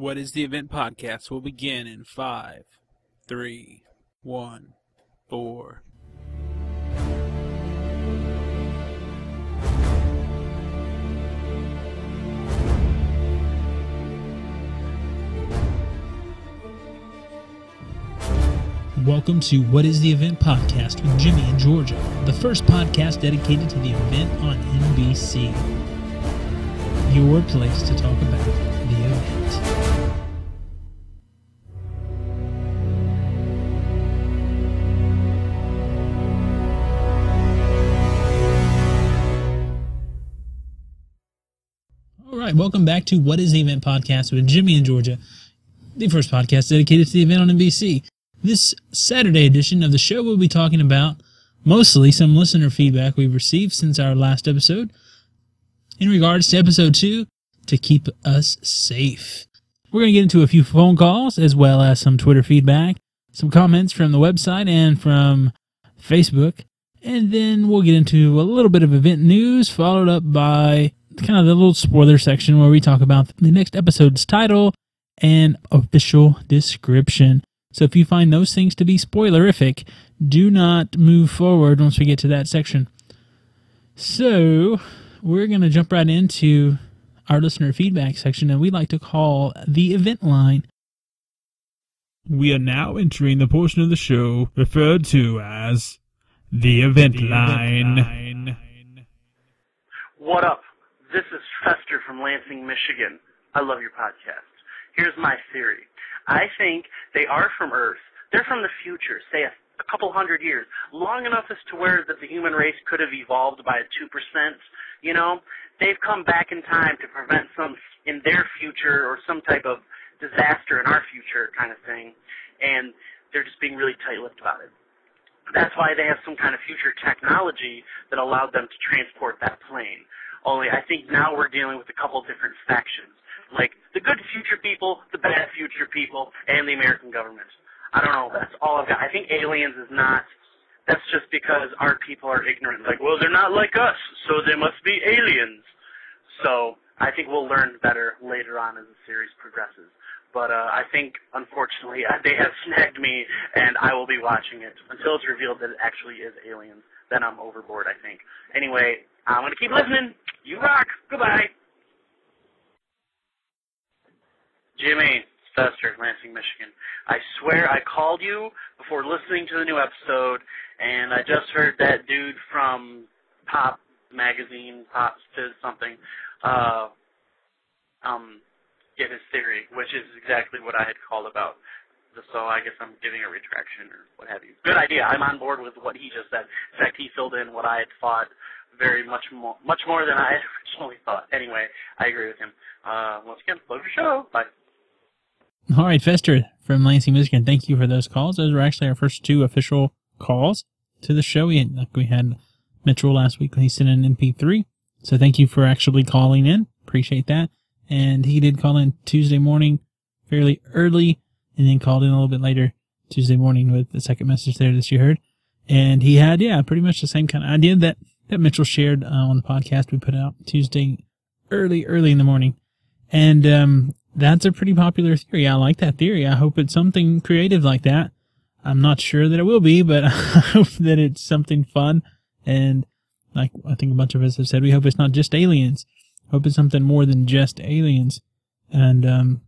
What is the Event podcast will begin in five, three, one, four. Welcome to What is the Event podcast with Jimmy and Georgia, the first podcast dedicated to the event on NBC. Your place to talk about the right, welcome back to What is the Event podcast with Jimmy and Georgia, the first podcast dedicated to the event on NBC. This Saturday edition of the show, we'll be talking about mostly some listener feedback we've received since our last episode in regards to episode two to keep us safe. We're going to get into a few phone calls as well as some Twitter feedback, some comments from the website and from Facebook, and then we'll get into a little bit of event news followed up by kind of the little spoiler section where we talk about the next episode's title and official description. So if you find those things to be spoilerific, do not move forward once we get to that section. So we're going to jump right into our listener feedback section, and we like to call the event line. We are now entering the portion of the show referred to as the event line. What up? This is Fester from Lansing, Michigan. I love your podcast. Here's my theory. I think they are from Earth. They're from the future, say a, a couple hundred years, long enough as to where that the human race could have evolved by two percent. You know, they've come back in time to prevent some in their future or some type of disaster in our future kind of thing, and they're just being really tight-lipped about it. That's why they have some kind of future technology that allowed them to transport that plane. Only I think now we're dealing with a couple different factions like the good future people, the bad future people, and the American government. I don't know. That's all I've got. I think aliens is not. That's just because our people are ignorant. Like, well, they're not like us, so they must be aliens. So I think we'll learn better later on as the series progresses. But uh, I think, unfortunately, they have snagged me, and I will be watching it until it's revealed that it actually is aliens. Then I'm overboard, I think. Anyway, I'm going to keep listening. You rock. Goodbye. Jimmy Fester, Lansing, Michigan. I swear I called you before listening to the new episode, and I just heard that dude from Pop Magazine, Pop Fizz something, uh, um, get his theory, which is exactly what I had called about. So I guess I'm giving a retraction or what have you. Good idea. I'm on board with what he just said. In fact, he filled in what I had thought very much more, much more than I originally thought. Anyway, I agree with him. Uh, once again, love your show. Bye. All right, Fester from Lansing, Michigan. Thank you for those calls. Those were actually our first two official calls to the show. We had, like we had Mitchell last week when he sent an MP3. So thank you for actually calling in. Appreciate that. And he did call in Tuesday morning fairly early and then called in a little bit later Tuesday morning with the second message there that you heard. And he had, yeah, pretty much the same kind of idea that, that Mitchell shared uh, on the podcast we put out Tuesday early, early in the morning. And, um, that's a pretty popular theory. I like that theory. I hope it's something creative like that. I'm not sure that it will be, but I hope that it's something fun. And like I think a bunch of us have said, we hope it's not just aliens. Hope it's something more than just aliens. And, um,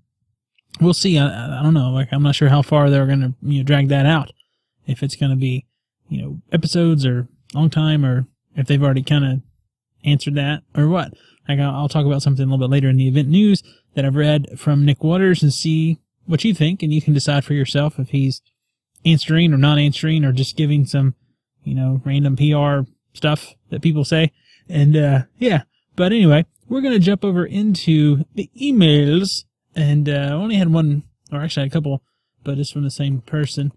we'll see. I, I don't know. Like, I'm not sure how far they're going to, you know, drag that out. If it's going to be, you know, episodes or long time or if they've already kind of answered that or what. Like, I'll, I'll talk about something a little bit later in the event news that I've read from Nick Wauters and see what you think, and you can decide for yourself if he's answering or not answering or just giving some, you know, random PR stuff that people say. And, uh, yeah. But anyway, we're going to jump over into the emails. And, uh, I only had one, or actually a couple, but it's from the same person.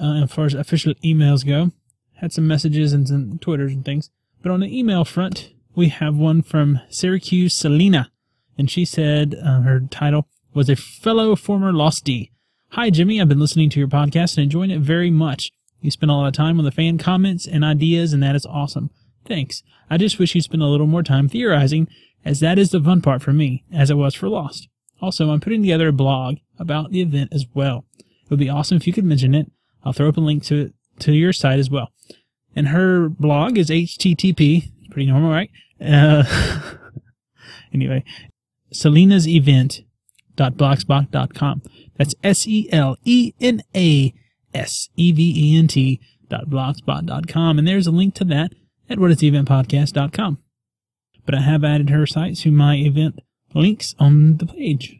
Uh, as far as official emails go, had some messages and some Twitters and things. But on the email front, we have one from Syracuse Selena and she said uh, her title was a fellow former Losty. Hi, Jimmy. I've been listening to your podcast and enjoying it very much. You spend a lot of time on the fan comments and ideas, and that is awesome. Thanks. I just wish you spent a little more time theorizing, as that is the fun part for me, as it was for Lost. Also, I'm putting together a blog about the event as well. It would be awesome if you could mention it. I'll throw up a link to it to your site as well. And her blog is http, pretty normal, right? Uh, anyway, Selena's event event.blogspot.com. That's S E L E N A S E V E N T dot blogspot.com. And there's a link to that at whatistheeventpodcast.com. But I have added her site to my event links on the page.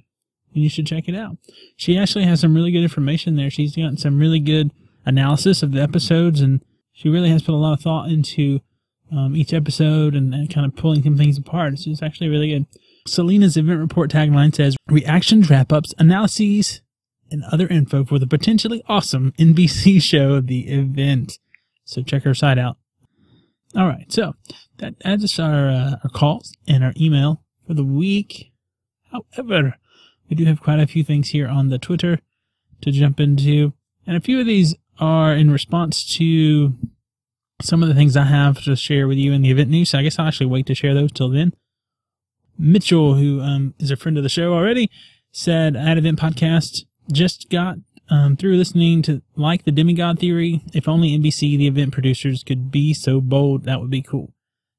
And you should check it out. She actually has some really good information there. She's gotten some really good analysis of the episodes and she really has put a lot of thought into um, each episode and, and kind of pulling some things apart. It's just actually really good. Selena's event report tagline says reactions, wrap ups, analyses, and other info for the potentially awesome NBC show, The Event. So check her site out. All right, so that adds our, uh, our calls and our email for the week. However, we do have quite a few things here on the Twitter to jump into, and a few of these are in response to some of the things I have to share with you in the event news. So I guess I'll actually wait to share those till then. Mitchell, who um, is a friend of the show already, said at Event Podcast just got um, through listening to like the demigod theory. If only NBC, the event producers, could be so bold, that would be cool.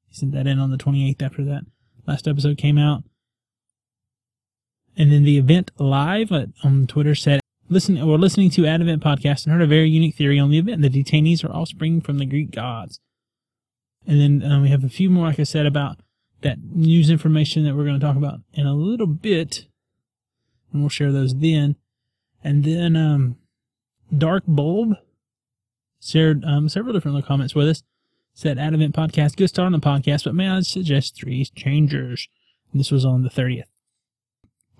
He sent that in on the 28th after that last episode came out. And then the event live on Twitter said, Listen, we're listening to Ad Event podcast and heard a very unique theory on the event. The detainees are offspring from the Greek gods. And then um, we have a few more, like I said, about that news information that we're going to talk about in a little bit. And we'll share those then. And then um, Dark Bulb shared um, several different comments with us. Said Ad Event Podcast, good start on the podcast, but may I suggest three changers? And this was on the 30th.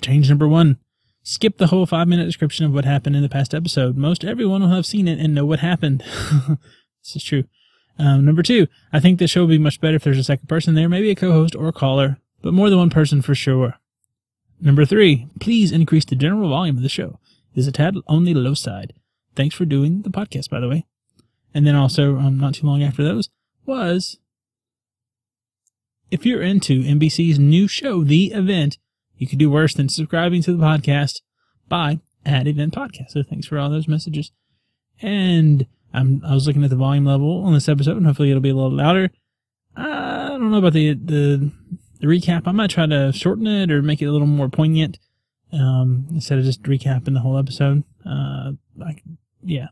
Change number one. Skip the whole five minute description of what happened in the past episode. Most everyone will have seen it and know what happened. this is true. Um, number two, I think the show would be much better if there's a second person there, maybe a co-host or a caller, but more than one person for sure. Number three, please increase the general volume of the show. It is a tad on the low side. Thanks for doing the podcast, by the way. And then also, um, not too long after those, was if you're into NBC's new show, The Event, you could do worse than subscribing to the podcast by at Event Podcast. So thanks for all those messages. And I'm, I was looking at the volume level on this episode, and hopefully it'll be a little louder. I don't know about the, the, the recap. I might try to shorten it or make it a little more poignant um, instead of just recapping the whole episode. Uh, I, yeah.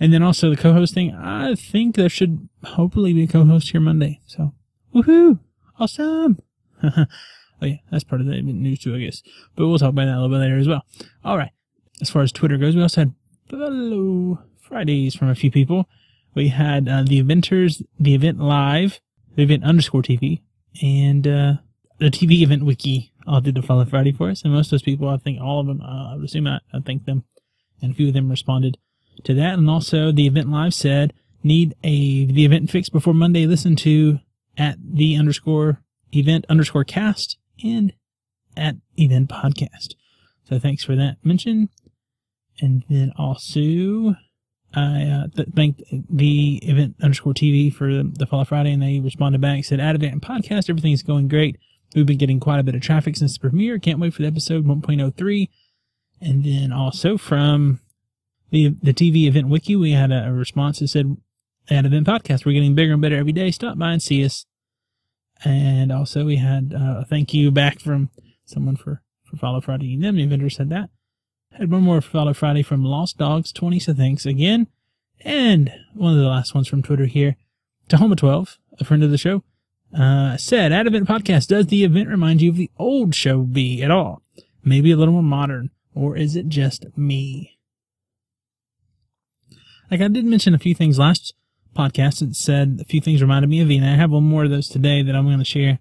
And then also the co-host thing. I think there should hopefully be a co-host here Monday. So, woohoo! Awesome! oh yeah, that's part of the news too, I guess. But we'll talk about that a little bit later as well. All right. As far as Twitter goes, we also had hello Fridays from a few people. We had uh, the Eventers, the Event Live, the Event underscore TV, and uh, the TV Event Wiki all did the Follow Friday for us. And most of those people, I think all of them, uh, I would assume I, I thank them. And a few of them responded to that. And also the Event Live said, need a the event fix before Monday. Listen to at the underscore event underscore cast and at event podcast. So thanks for that mention. And then also, I uh, th- thanked the event underscore TV for the, the Follow Friday, and they responded back said, "At event podcast, everything's going great. We've been getting quite a bit of traffic since the premiere. Can't wait for the episode 1.03." And then also from the the TV event wiki, we had a, response that said, "At event podcast, we're getting bigger and better every day. Stop by and see us." And also we had uh, a thank you back from someone for for Follow Friday. And then the vendor said that. Had one more Follow Friday from Lost Dogs 20, so thanks again. And one of the last ones from Twitter here. Tahoma12, a friend of the show, uh, said, At Event Podcast, does the event remind you of the old show V at all? Maybe a little more modern, or is it just me? Like I did mention a few things last podcast that said a few things reminded me of V, and I have one more of those today that I'm going to share.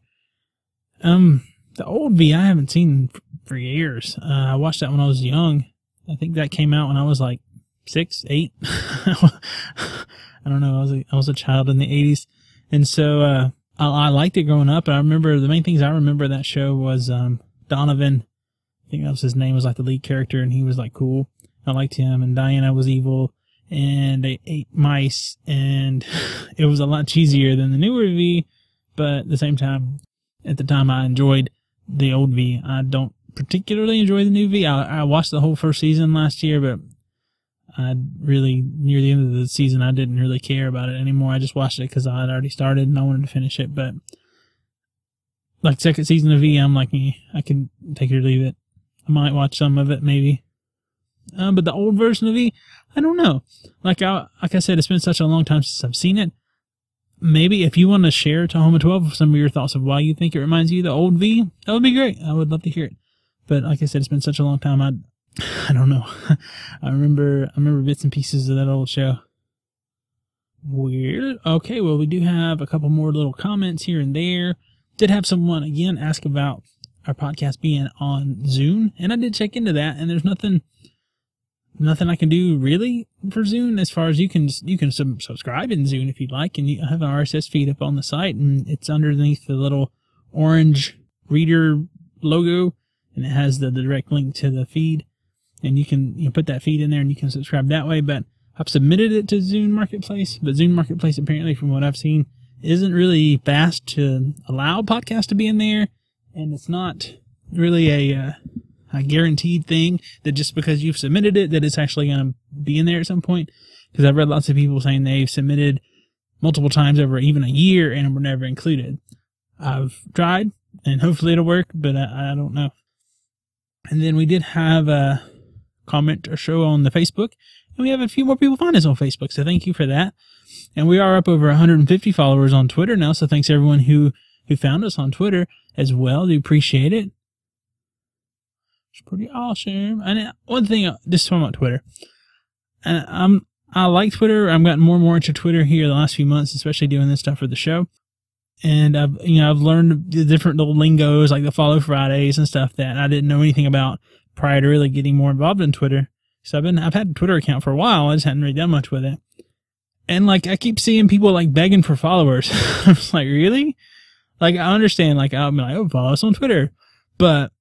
Um, the old V I haven't seen for years. Uh, I watched that when I was young. I think that came out when I was like six, eight. I don't know. I was a, I was a child in the '80s, and so uh, I, I, liked it growing up. And I remember the main things I remember that show was um, Donovan. I think that was his name. Was like the lead character, and he was like cool. I liked him. And Diana was evil, and they ate mice, and it was a lot cheesier than the newer V. But at the same time, at the time, I enjoyed the old V. I don't particularly enjoy the new V. I, I watched the whole first season last year, but I really near the end of the season I didn't really care about it anymore. I just watched it because I had already started and I wanted to finish it. But like second season of V, I'm like, eh, I can take it or leave it. I might watch some of it maybe. Uh, but the old version of V, I don't know. Like I like I said, it's been such a long time since I've seen it. Maybe if you want to share Tahoma 12 some of your thoughts of why you think it reminds you of the old V, that would be great. I would love to hear it. But like I said, it's been such a long time. I I don't know. I remember I remember bits and pieces of that old show. Weird. Okay, well we do have a couple more little comments here and there. Did have someone again ask about our podcast being on Zune, and I did check into that, and there's nothing nothing I can do really for Zune as far as you can you can sub- subscribe in Zune if you'd like, and you have an RSS feed up on the site, and it's underneath the little orange reader logo, and it has the, the direct link to the feed, and you can you know, put that feed in there, and you can subscribe that way. But I've submitted it to Zune Marketplace, but Zune Marketplace apparently, from what I've seen, isn't really fast to allow podcasts to be in there, and it's not really a uh, a guaranteed thing that just because you've submitted it that it's actually going to be in there at some point. Because I've read lots of people saying they've submitted multiple times over even a year and were never included. I've tried and hopefully it'll work, but I, I don't know. And then we did have a comment or show on the Facebook, and we have a few more people find us on Facebook, so thank you for that. And we are up over 150 followers on Twitter now, so thanks everyone who who found us on Twitter as well. Do appreciate it. It's pretty awesome. And one thing, uh, just talking about Twitter, and I'm I like Twitter. I've gotten more and more into Twitter here the last few months, especially doing this stuff for the show. And I've you know I've learned the different little lingos like the follow Fridays and stuff that I didn't know anything about prior to really getting more involved in Twitter. So I've been I've had a Twitter account for a while. I just hadn't really done much with it. And like I keep seeing people like begging for followers. I'm like, really? Like I understand, like I'll be like, oh, follow us on Twitter, but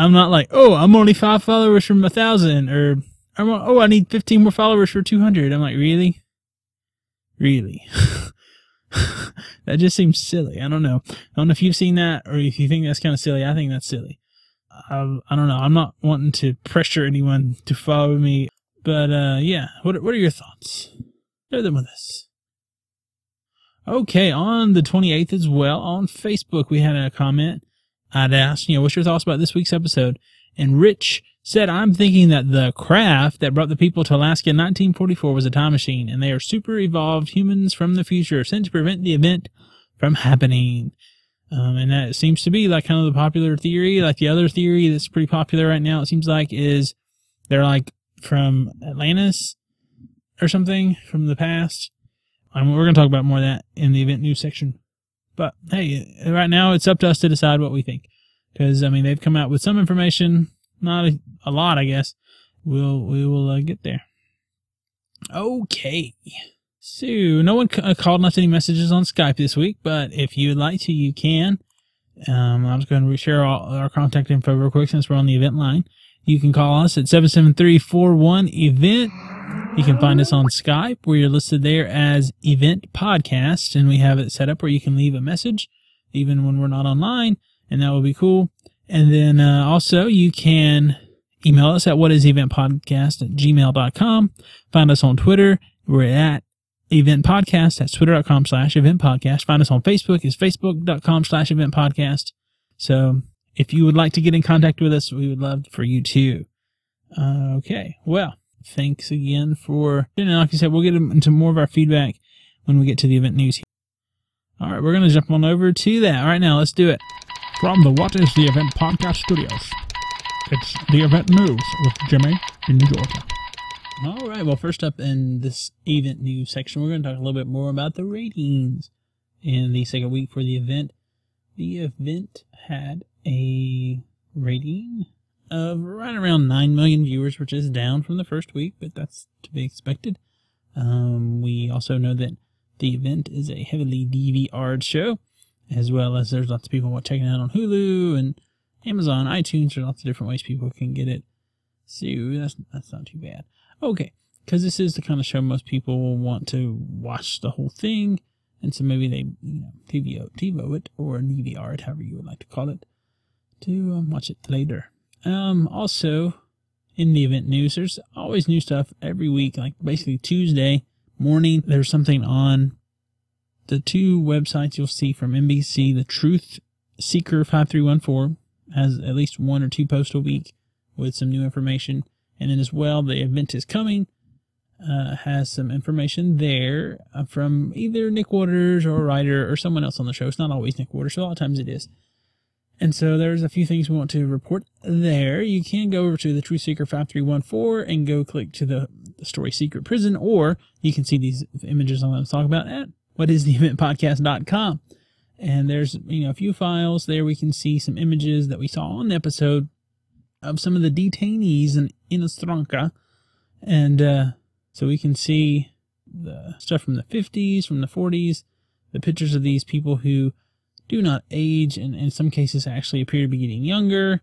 I'm not like, oh, I'm only five followers from a thousand, or I'm oh, I need 15 more followers for 200. I'm like, really, really. that just seems silly. I don't know. I don't know if you've seen that or if you think that's kind of silly. I think that's silly. I, I don't know. I'm not wanting to pressure anyone to follow me, but uh, yeah. What what are your thoughts? Share them with us. Okay, on the 28th as well, on Facebook, we had a comment I'd asked, you know, what's your thoughts about this week's episode? And Rich said, I'm thinking that the craft that brought the people to Alaska in 1944 was a time machine, and they are super evolved humans from the future sent to prevent the event from happening. Um, and that seems to be like kind of the popular theory. Like the other theory that's pretty popular right now, it seems like, is they're like from Atlantis or something from the past. And we're going to talk about more of that in the event news section. But hey, right now it's up to us to decide what we think. Because, I mean, they've come out with some information, not a, a lot, I guess. We'll, we will uh, get there. Okay. So, no one c- called left any messages on Skype this week, but if you would like to, you can. Um, I'm just going to share all our contact info real quick since we're on the event line. You can call us at 773-41-EVENT. You can find us on Skype where you're listed there as Event Podcast, and we have it set up where you can leave a message even when we're not online, and that would be cool. And then uh, also you can email us at whatiseventpodcast at gmail.com. Find us on Twitter. We're at Event Podcast. That's twitter.com slash event podcast. Find us on Facebook. It's facebook.com slash event podcast. So if you would like to get in contact with us, we would love for you to. Uh, okay. Well, thanks again for, and like I said, we'll get into more of our feedback when we get to the event news. All right, we're going to jump on over to that. All right, now let's do it. From the What is the Event podcast studios, it's the event news with Jimmy in Georgia. All right, well, first up in this event news section, we're going to talk a little bit more about the ratings in the second week for the event. The event had a rating of right around 9 million viewers, which is down from the first week, but that's to be expected. Um, we also know that the event is a heavily DVR'd show, as well as there's lots of people checking out on Hulu and Amazon, iTunes. There's lots of different ways people can get it. So that's, that's not too bad. Okay, because this is the kind of show most people will want to watch the whole thing, and so maybe they, you know, TiVo, TiVo it or DVR it, however you would like to call it, to um, watch it later. Um, also, in the event news, there's always new stuff every week. Like basically Tuesday morning, there's something on the two websites you'll see from NBC. The Truth Seeker 5314 has at least one or two posts a week with some new information. And then as well, the event is coming. Uh, has some information there uh, from either Nick Wauters or a writer or someone else on the show. It's not always Nick Wauters, so a lot of times it is. And so there's a few things we want to report there. You can go over to the Truth Seeker 5314 and go click to the story Secret Prison, or you can see these images I'm going to talk about at whatistheeventpodcast.com. And there's, you know, a few files there. We can see some images that we saw on the episode of some of the detainees in Inostranka. And, uh, so we can see the stuff from the 50s, from the 40s, the pictures of these people who do not age and in some cases actually appear to be getting younger.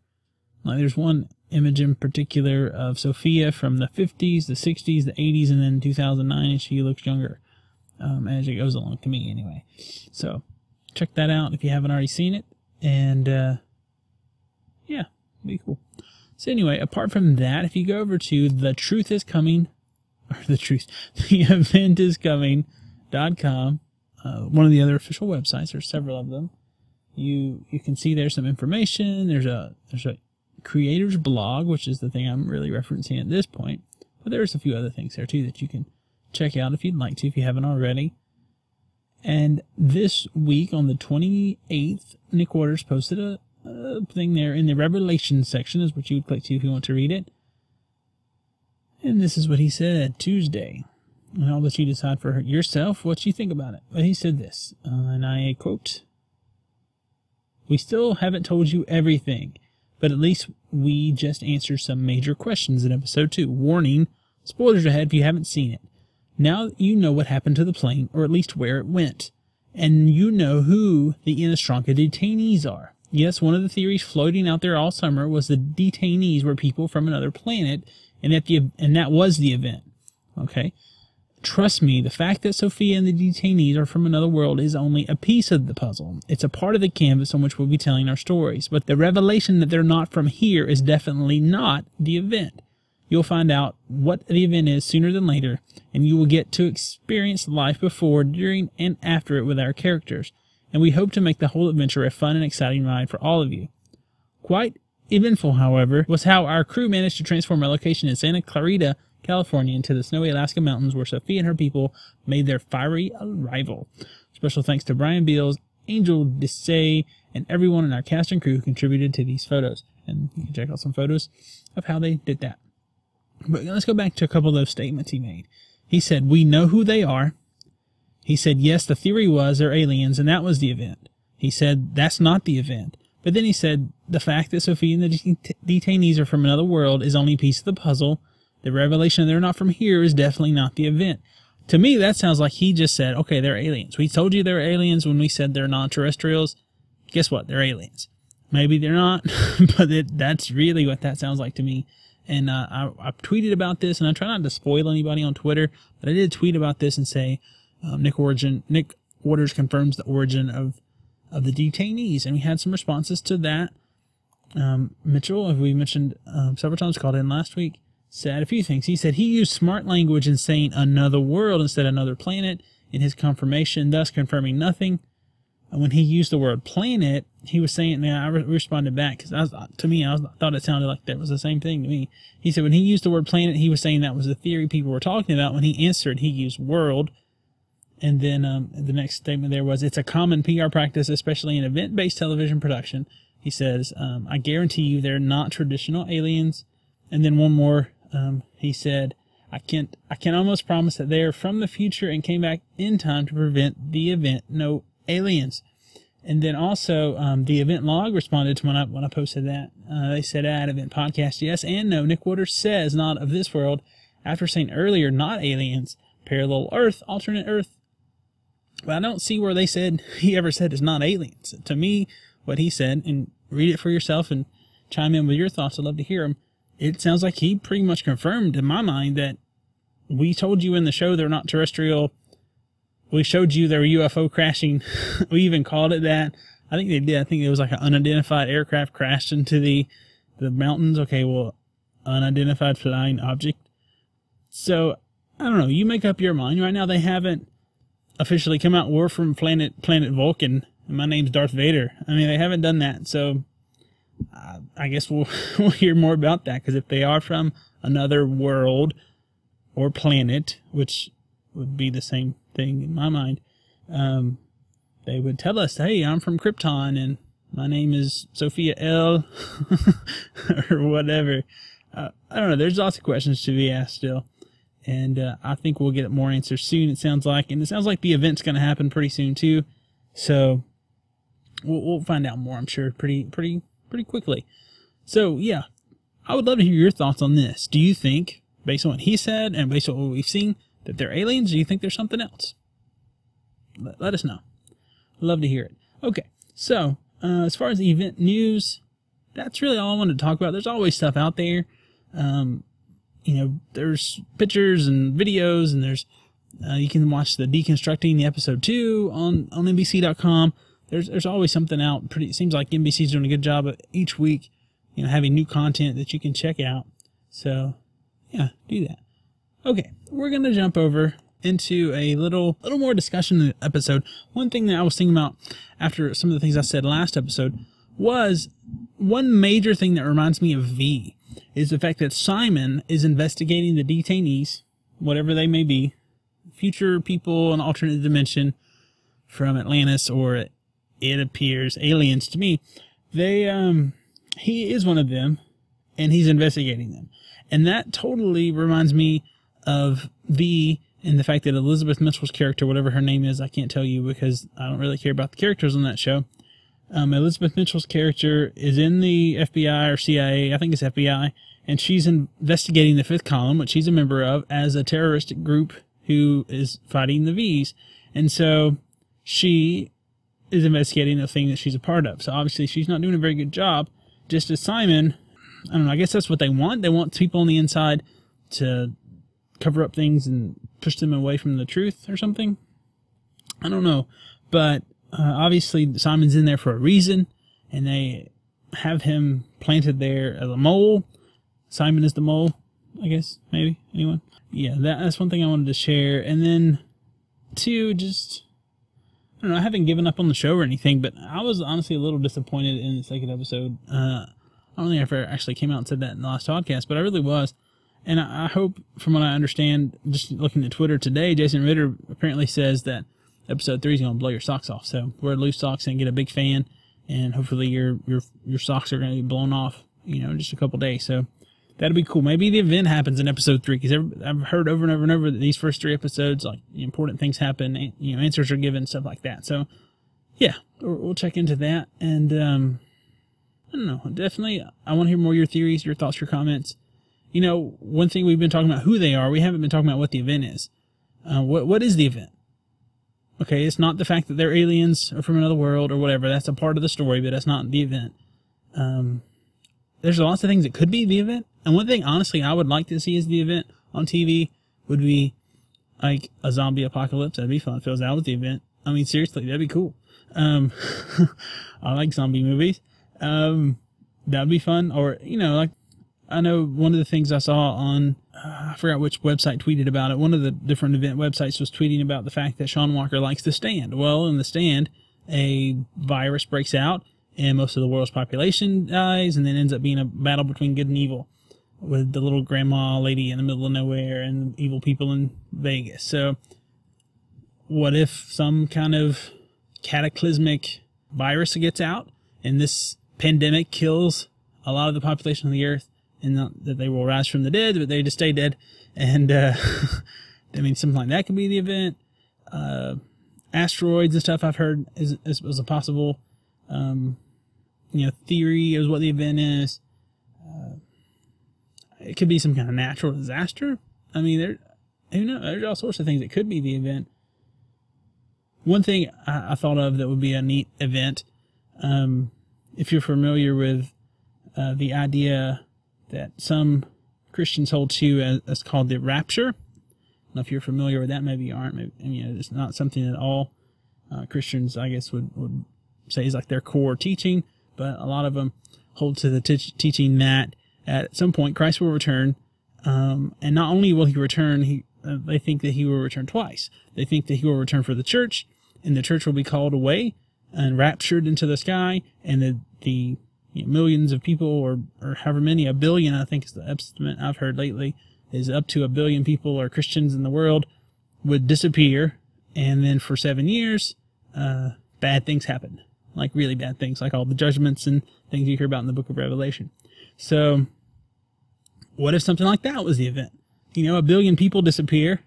Like there's one image in particular of Sophia from the 50s, the 60s, the 80s, and then 2009, and she looks younger um, as it goes along to me anyway. So check that out if you haven't already seen it. And uh, yeah, be cool. So anyway, apart from that, if you go over to the truth is coming, or the truth, the event is coming.com, uh, one of the other official websites, there's several of them. You you can see there's some information. There's a there's a creator's blog, which is the thing I'm really referencing at this point. But there's a few other things there too that you can check out if you'd like to, if you haven't already. And this week on the 28th, Nick Wauters posted a, a thing there in the Revelation section, is what you would click to if you want to read it. And this is what he said Tuesday. And I'll let you decide for yourself what you think about it. But he said this, uh, and I quote We still haven't told you everything, but at least we just answered some major questions in episode 2. Warning spoilers ahead if you haven't seen it. Now you know what happened to the plane, or at least where it went. And you know who the Inostranka detainees are. Yes, one of the theories floating out there all summer was the detainees were people from another planet, and that the and that was the event. Okay, trust me, the fact that Sophia and the detainees are from another world is only a piece of the puzzle. It's a part of the canvas on which we'll be telling our stories. But the revelation that they're not from here is definitely not the event. You'll find out what the event is sooner than later, and you will get to experience life before, during, and after it with our characters. And we hope to make the whole adventure a fun and exciting ride for all of you. Quite eventful, however, was how our crew managed to transform our location in Santa Clarita, California into the snowy Alaska mountains where Sophie and her people made their fiery arrival. Special thanks to Brian Beals, Angel Desai, and everyone in our cast and crew who contributed to these photos. And you can check out some photos of how they did that. But let's go back to a couple of those statements he made. He said, We know who they are. He said, Yes, the theory was they're aliens, and that was the event. He said, That's not the event. But then he said, The fact that Sophie and the det- detainees are from another world is only a piece of the puzzle. The revelation they're not from here is definitely not the event. To me, that sounds like he just said, Okay, they're aliens. We told you they're aliens when we said they're non terrestrials. Guess what? They're aliens. Maybe they're not, but it, that's really what that sounds like to me and uh, I, I, tweeted about this, and I try not to spoil anybody on Twitter, but I did tweet about this and say um, Nick Origin, Nick Wauters confirms the origin of of the detainees, and we had some responses to that. Um, Mitchell, we mentioned um, several times, called in last week, said a few things. He said he used smart language in saying another world instead of another planet in his confirmation, thus confirming nothing. And when he used the word planet, he was saying, and I re- responded back because to me, I was, thought it sounded like that was the same thing to me. He said when he used the word planet, he was saying that was the theory people were talking about. When he answered, he used world. And then um, the next statement there was, it's a common PR practice, especially in event-based television production. He says, um, I guarantee you they're not traditional aliens. And then one more, um, he said, I can't, I can almost promise that they are from the future and came back in time to prevent the event. No aliens. And then also, um, the event log responded to when I when I posted that. Uh, they said at event podcast, yes and no. Nick Wauters says not of this world, after saying earlier not aliens, parallel Earth, alternate Earth. But I don't see where they said he ever said it's not aliens. To me, what he said, and read it for yourself and chime in with your thoughts. I'd love to hear them. It sounds like he pretty much confirmed in my mind that we told you in the show they're not terrestrial we showed you their UFO crashing. we even called it that. I think they did. I think it was like an unidentified aircraft crashed into the The mountains, okay, well, unidentified flying object. So I don't know. You make up your mind. Right now, they haven't officially come out. We're from planet Planet Vulcan, and my name's Darth Vader. I mean, they haven't done that. So uh, I guess we'll we'll hear more about that because if they are from another world or planet, which would be the same thing in my mind, um, they would tell us, "Hey, I'm from Krypton, and my name is Sophia L, or whatever." Uh, I don't know. There's lots of questions to be asked still and uh, I think we'll get more answers soon. It sounds like, and it sounds like the event's going to happen pretty soon too. So we'll, we'll find out more. I'm sure pretty pretty pretty quickly. So yeah, I would love to hear your thoughts on this. Do you think, based on what he said and based on what we've seen, that they're aliens? Do you think there's something else? Let, let us know. Love to hear it. Okay, so uh, as far as event news, that's really all I wanted to talk about. There's always stuff out there. Um, you know, there's pictures and videos, and there's uh, you can watch the deconstructing the episode two on on NBC.com. There's there's always something out. Pretty it seems like NBC's doing a good job of each week, you know, having new content that you can check out. So, yeah, do that. Okay, we're gonna jump over into a little little more discussion episode. One thing that I was thinking about after some of the things I said last episode was one major thing that reminds me of V is the fact that Simon is investigating the detainees, whatever they may be, future people in alternate dimension from Atlantis or it appears aliens to me. They um he is one of them and he's investigating them. And that totally reminds me of V and the fact that Elizabeth Mitchell's character, whatever her name is, I can't tell you because I don't really care about the characters on that show. Um, Elizabeth Mitchell's character is in the FBI or CIA, I think it's FBI, and she's investigating the Fifth Column, which she's a member of, as a terroristic group who is fighting the V's. And so she is investigating the thing that she's a part of. So obviously she's not doing a very good job. Just as Simon, I don't know, I guess that's what they want. They want people on the inside to cover up things and push them away from the truth or something. I don't know. But uh, obviously Simon's in there for a reason, and they have him planted there as a mole. Simon is the mole, I guess, maybe. Anyone? Yeah, that, that's one thing I wanted to share. And then, two, just, I don't know, I haven't given up on the show or anything, but I was honestly a little disappointed in the second episode. Uh, I don't think I ever actually came out and said that in the last podcast, but I really was. And I, I hope, from what I understand, just looking at Twitter today, Jason Ritter apparently says that episode three is going to blow your socks off. So wear loose socks and get a big fan, and hopefully your your your socks are going to be blown off. You know, in just a couple days. So that'll be cool. Maybe the event happens in episode three because I've heard over and over and over that these first three episodes, like important things happen, you know, answers are given, stuff like that. So yeah, we'll check into that. And um, I don't know, definitely, I want to hear more your theories, your thoughts, your comments. You know, one thing we've been talking about who they are. We haven't been talking about what the event is. Uh, what what is the event? Okay, it's not the fact that they're aliens or from another world or whatever. That's a part of the story, but that's not the event. Um, there's lots of things that could be the event. And one thing, honestly, I would like to see as the event on TV would be like a zombie apocalypse. That'd be fun was out with the event. I mean, seriously, that'd be cool. Um, I like zombie movies. Um, that'd be fun. Or, you know, like, I know one of the things I saw on uh, I forgot which website tweeted about it. One of the different event websites was tweeting about the fact that Sean Walker likes the stand. Well, in the stand, a virus breaks out and most of the world's population dies and then ends up being a battle between good and evil with the little grandma lady in the middle of nowhere and evil people in Vegas. So what if some kind of cataclysmic virus gets out and this pandemic kills a lot of the population of the earth and not that they will rise from the dead, but they just stay dead. And uh, I mean, something like that could be the event. Uh, asteroids and stuff I've heard is, is, is a possible, um, you know, theory of what the event is. It could be some kind of natural disaster. I mean, there, who knows? There's all sorts of things that could be the event. One thing I, I thought of that would be a neat event, um, if you're familiar with uh, the idea that some Christians hold to as, as called the rapture. Know if you're familiar with that, maybe you aren't. Maybe, I mean, it's not something that all uh, Christians, I guess, would, would say is like their core teaching, but a lot of them hold to the t- teaching that at some point Christ will return, um, and not only will he return, he uh, they think that he will return twice. They think that he will return for the church, and the church will be called away and raptured into the sky, and the the you know, millions of people, or or however many, a billion, I think is the estimate I've heard lately, is up to a billion people or Christians in the world would disappear, and then for seven years, uh, bad things happen, like really bad things, like all the judgments and things you hear about in the Book of Revelation. So, what if something like that was the event? You know, a billion people disappear.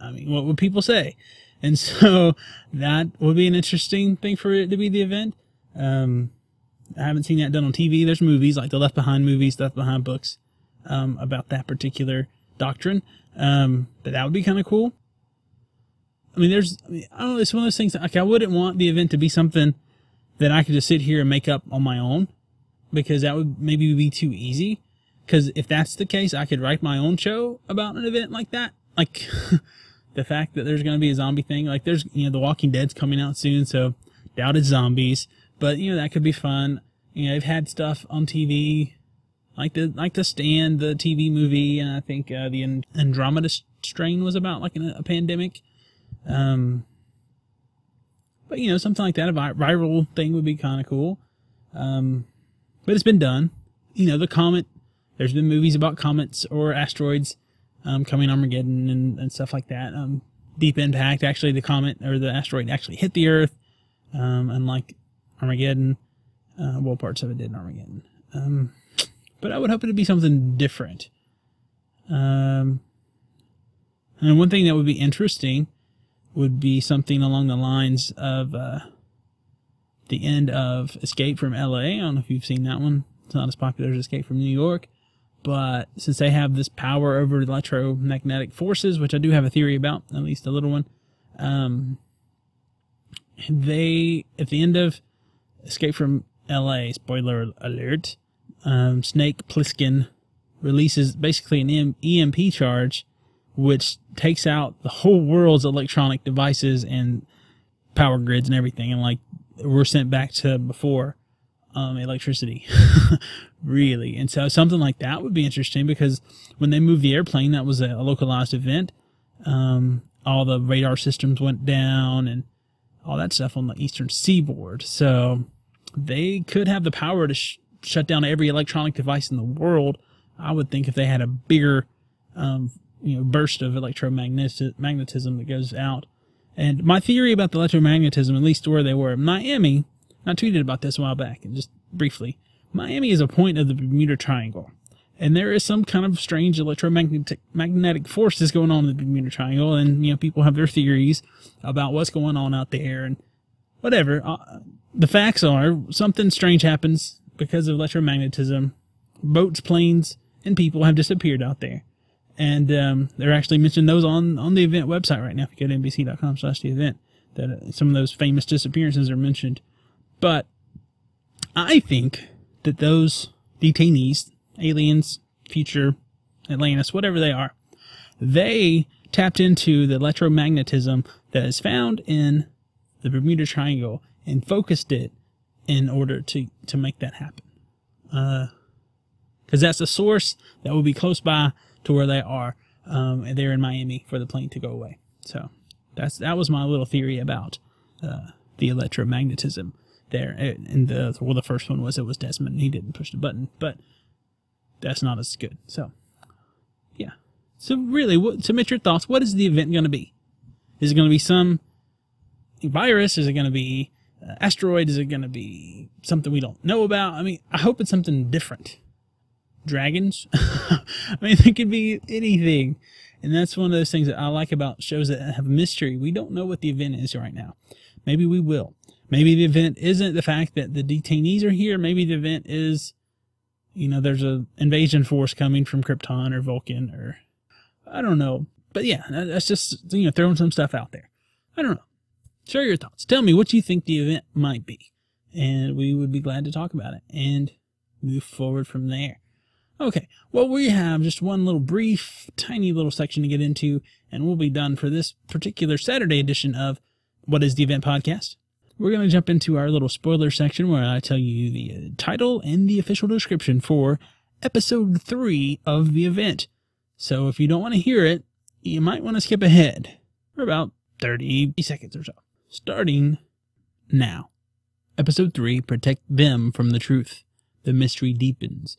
I mean, what would people say? And so that would be an interesting thing for it to be the event. Um, I haven't seen that done on TV. There's movies like the Left Behind movies, Left Behind books, um, about that particular doctrine. Um, but that would be kind of cool. I mean, there's, I, mean, I don't know, it's one of those things, like, I wouldn't want the event to be something that I could just sit here and make up on my own because that would maybe be too easy. Because if that's the case, I could write my own show about an event like that. Like, the fact that there's going to be a zombie thing, like, there's, you know, The Walking Dead's coming out soon, so doubted zombies. But, you know, that could be fun. You know, I've had stuff on TV like the like the stand the tv movie and i think uh, the andromeda strain was about like a, a pandemic um but you know something like that a viral thing would be kind of cool um but it's been done. You know the comet there's been movies about comets or asteroids um coming armageddon and, and stuff like that. Um deep impact actually the comet or the asteroid actually hit the earth um unlike armageddon. Uh well parts of it did in armageddon. Um but I would hope it to be something different. Um, and one thing that would be interesting would be something along the lines of uh, the end of Escape from LA. I don't know if you've seen that one. It's not as popular as Escape from New York. But since they have this power over electromagnetic forces, which I do have a theory about, at least a little one, um, they, at the end of Escape from LA, spoiler alert, um, Snake Plissken releases basically an EMP charge, which takes out the whole world's electronic devices and power grids and everything, and like we're sent back to before um, electricity, really. And so something like that would be interesting because when they moved the airplane, that was a, localized event. Um, all the radar systems went down and all that stuff on the eastern seaboard. So they could have the power to sh- shut down every electronic device in the world. I would think if they had a bigger, um, you know, burst of electromagnetism that goes out. And my theory about the electromagnetism, at least where they were, Miami, I tweeted about this a while back, and just briefly, Miami is a point of the Bermuda Triangle. And there is some kind of strange electromagnetic magnetic forces going on in the Bermuda Triangle, and you know people have their theories about what's going on out there, and whatever. Uh, the facts are something strange happens because of electromagnetism, boats, planes, and people have disappeared out there. And um, they're actually mentioning those on, on the event website right now. If you go to NBC.com slash the event, that uh, some of those famous disappearances are mentioned. But I think that those detainees, aliens, future Atlantis, whatever they are, they tapped into the electromagnetism that is found in the Bermuda Triangle and focused it in order to to make that happen. Uh, because that's a source that will be close by to where they are. Um, they're in Miami for the plane to go away. So that's that was my little theory about uh, the electromagnetism there. And the well, the first one was it was Desmond. He didn't push the button, but that's not as good. So yeah. So really, what, submit your thoughts. What is the event going to be? Is it going to be some virus? Is it going to be uh, asteroid? Is it going to be something we don't know about? I mean, I hope it's something different. Dragons? I mean, it could be anything. And that's one of those things that I like about shows that have mystery. We don't know what the event is right now. Maybe we will. Maybe the event isn't the fact that the detainees are here. Maybe the event is, you know, there's an invasion force coming from Krypton or Vulcan or I don't know. But yeah, that's just, you know, throwing some stuff out there. I don't know share your thoughts. Tell me what you think the event might be, and we would be glad to talk about it and move forward from there. Okay, well, we have just one little brief, tiny little section to get into, and we'll be done for this particular Saturday edition of What is the Event podcast. we're going to jump into our little spoiler section where I tell you the uh, title and the official description for episode three of the event. So if you don't want to hear it, you might want to skip ahead for about 30 seconds or so. Starting now. Episode 3 Protect Them from the Truth. The Mystery Deepens.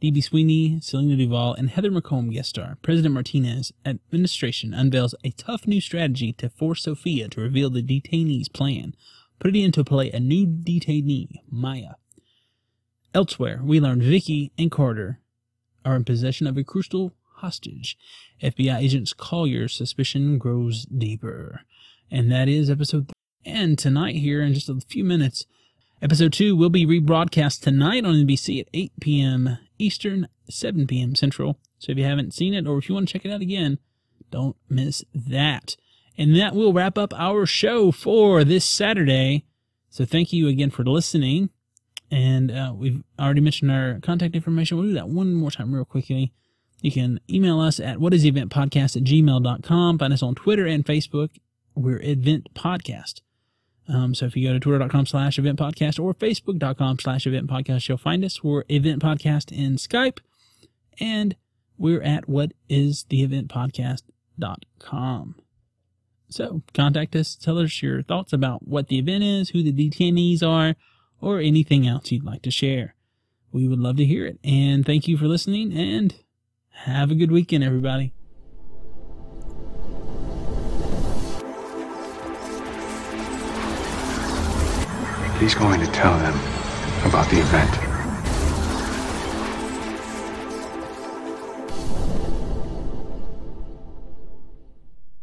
D.B. Sweeney, Selena Duvall, and Heather McComb guest star. President Martinez administration unveils a tough new strategy to force Sophia to reveal the detainee's plan, putting into play a new detainee, Maya. Elsewhere, we learn Vicky and Carter are in possession of a crucial hostage. FBI agents Collier's suspicion grows deeper. And that is episode three. And tonight, here in just a few minutes, episode two will be rebroadcast tonight on NBC at 8 p.m. Eastern, 7 p.m. Central. So if you haven't seen it or if you want to check it out again, don't miss that. And that will wrap up our show for this Saturday. So thank you again for listening. And uh, we've already mentioned our contact information. We'll do that one more time real quickly. You can email us at whatistheeventpodcast at gmail.com. Find us on Twitter and Facebook. We're Event Podcast. Um, so if you go to twitter.com slash event podcast or facebook.com slash event podcast, you'll find us. We're event podcast in Skype and we're at whatistheeventpodcast.com. So contact us, tell us your thoughts about what the event is, who the detainees are, or anything else you'd like to share. We would love to hear it. And thank you for listening and have a good weekend, everybody. He's going to tell them about the event.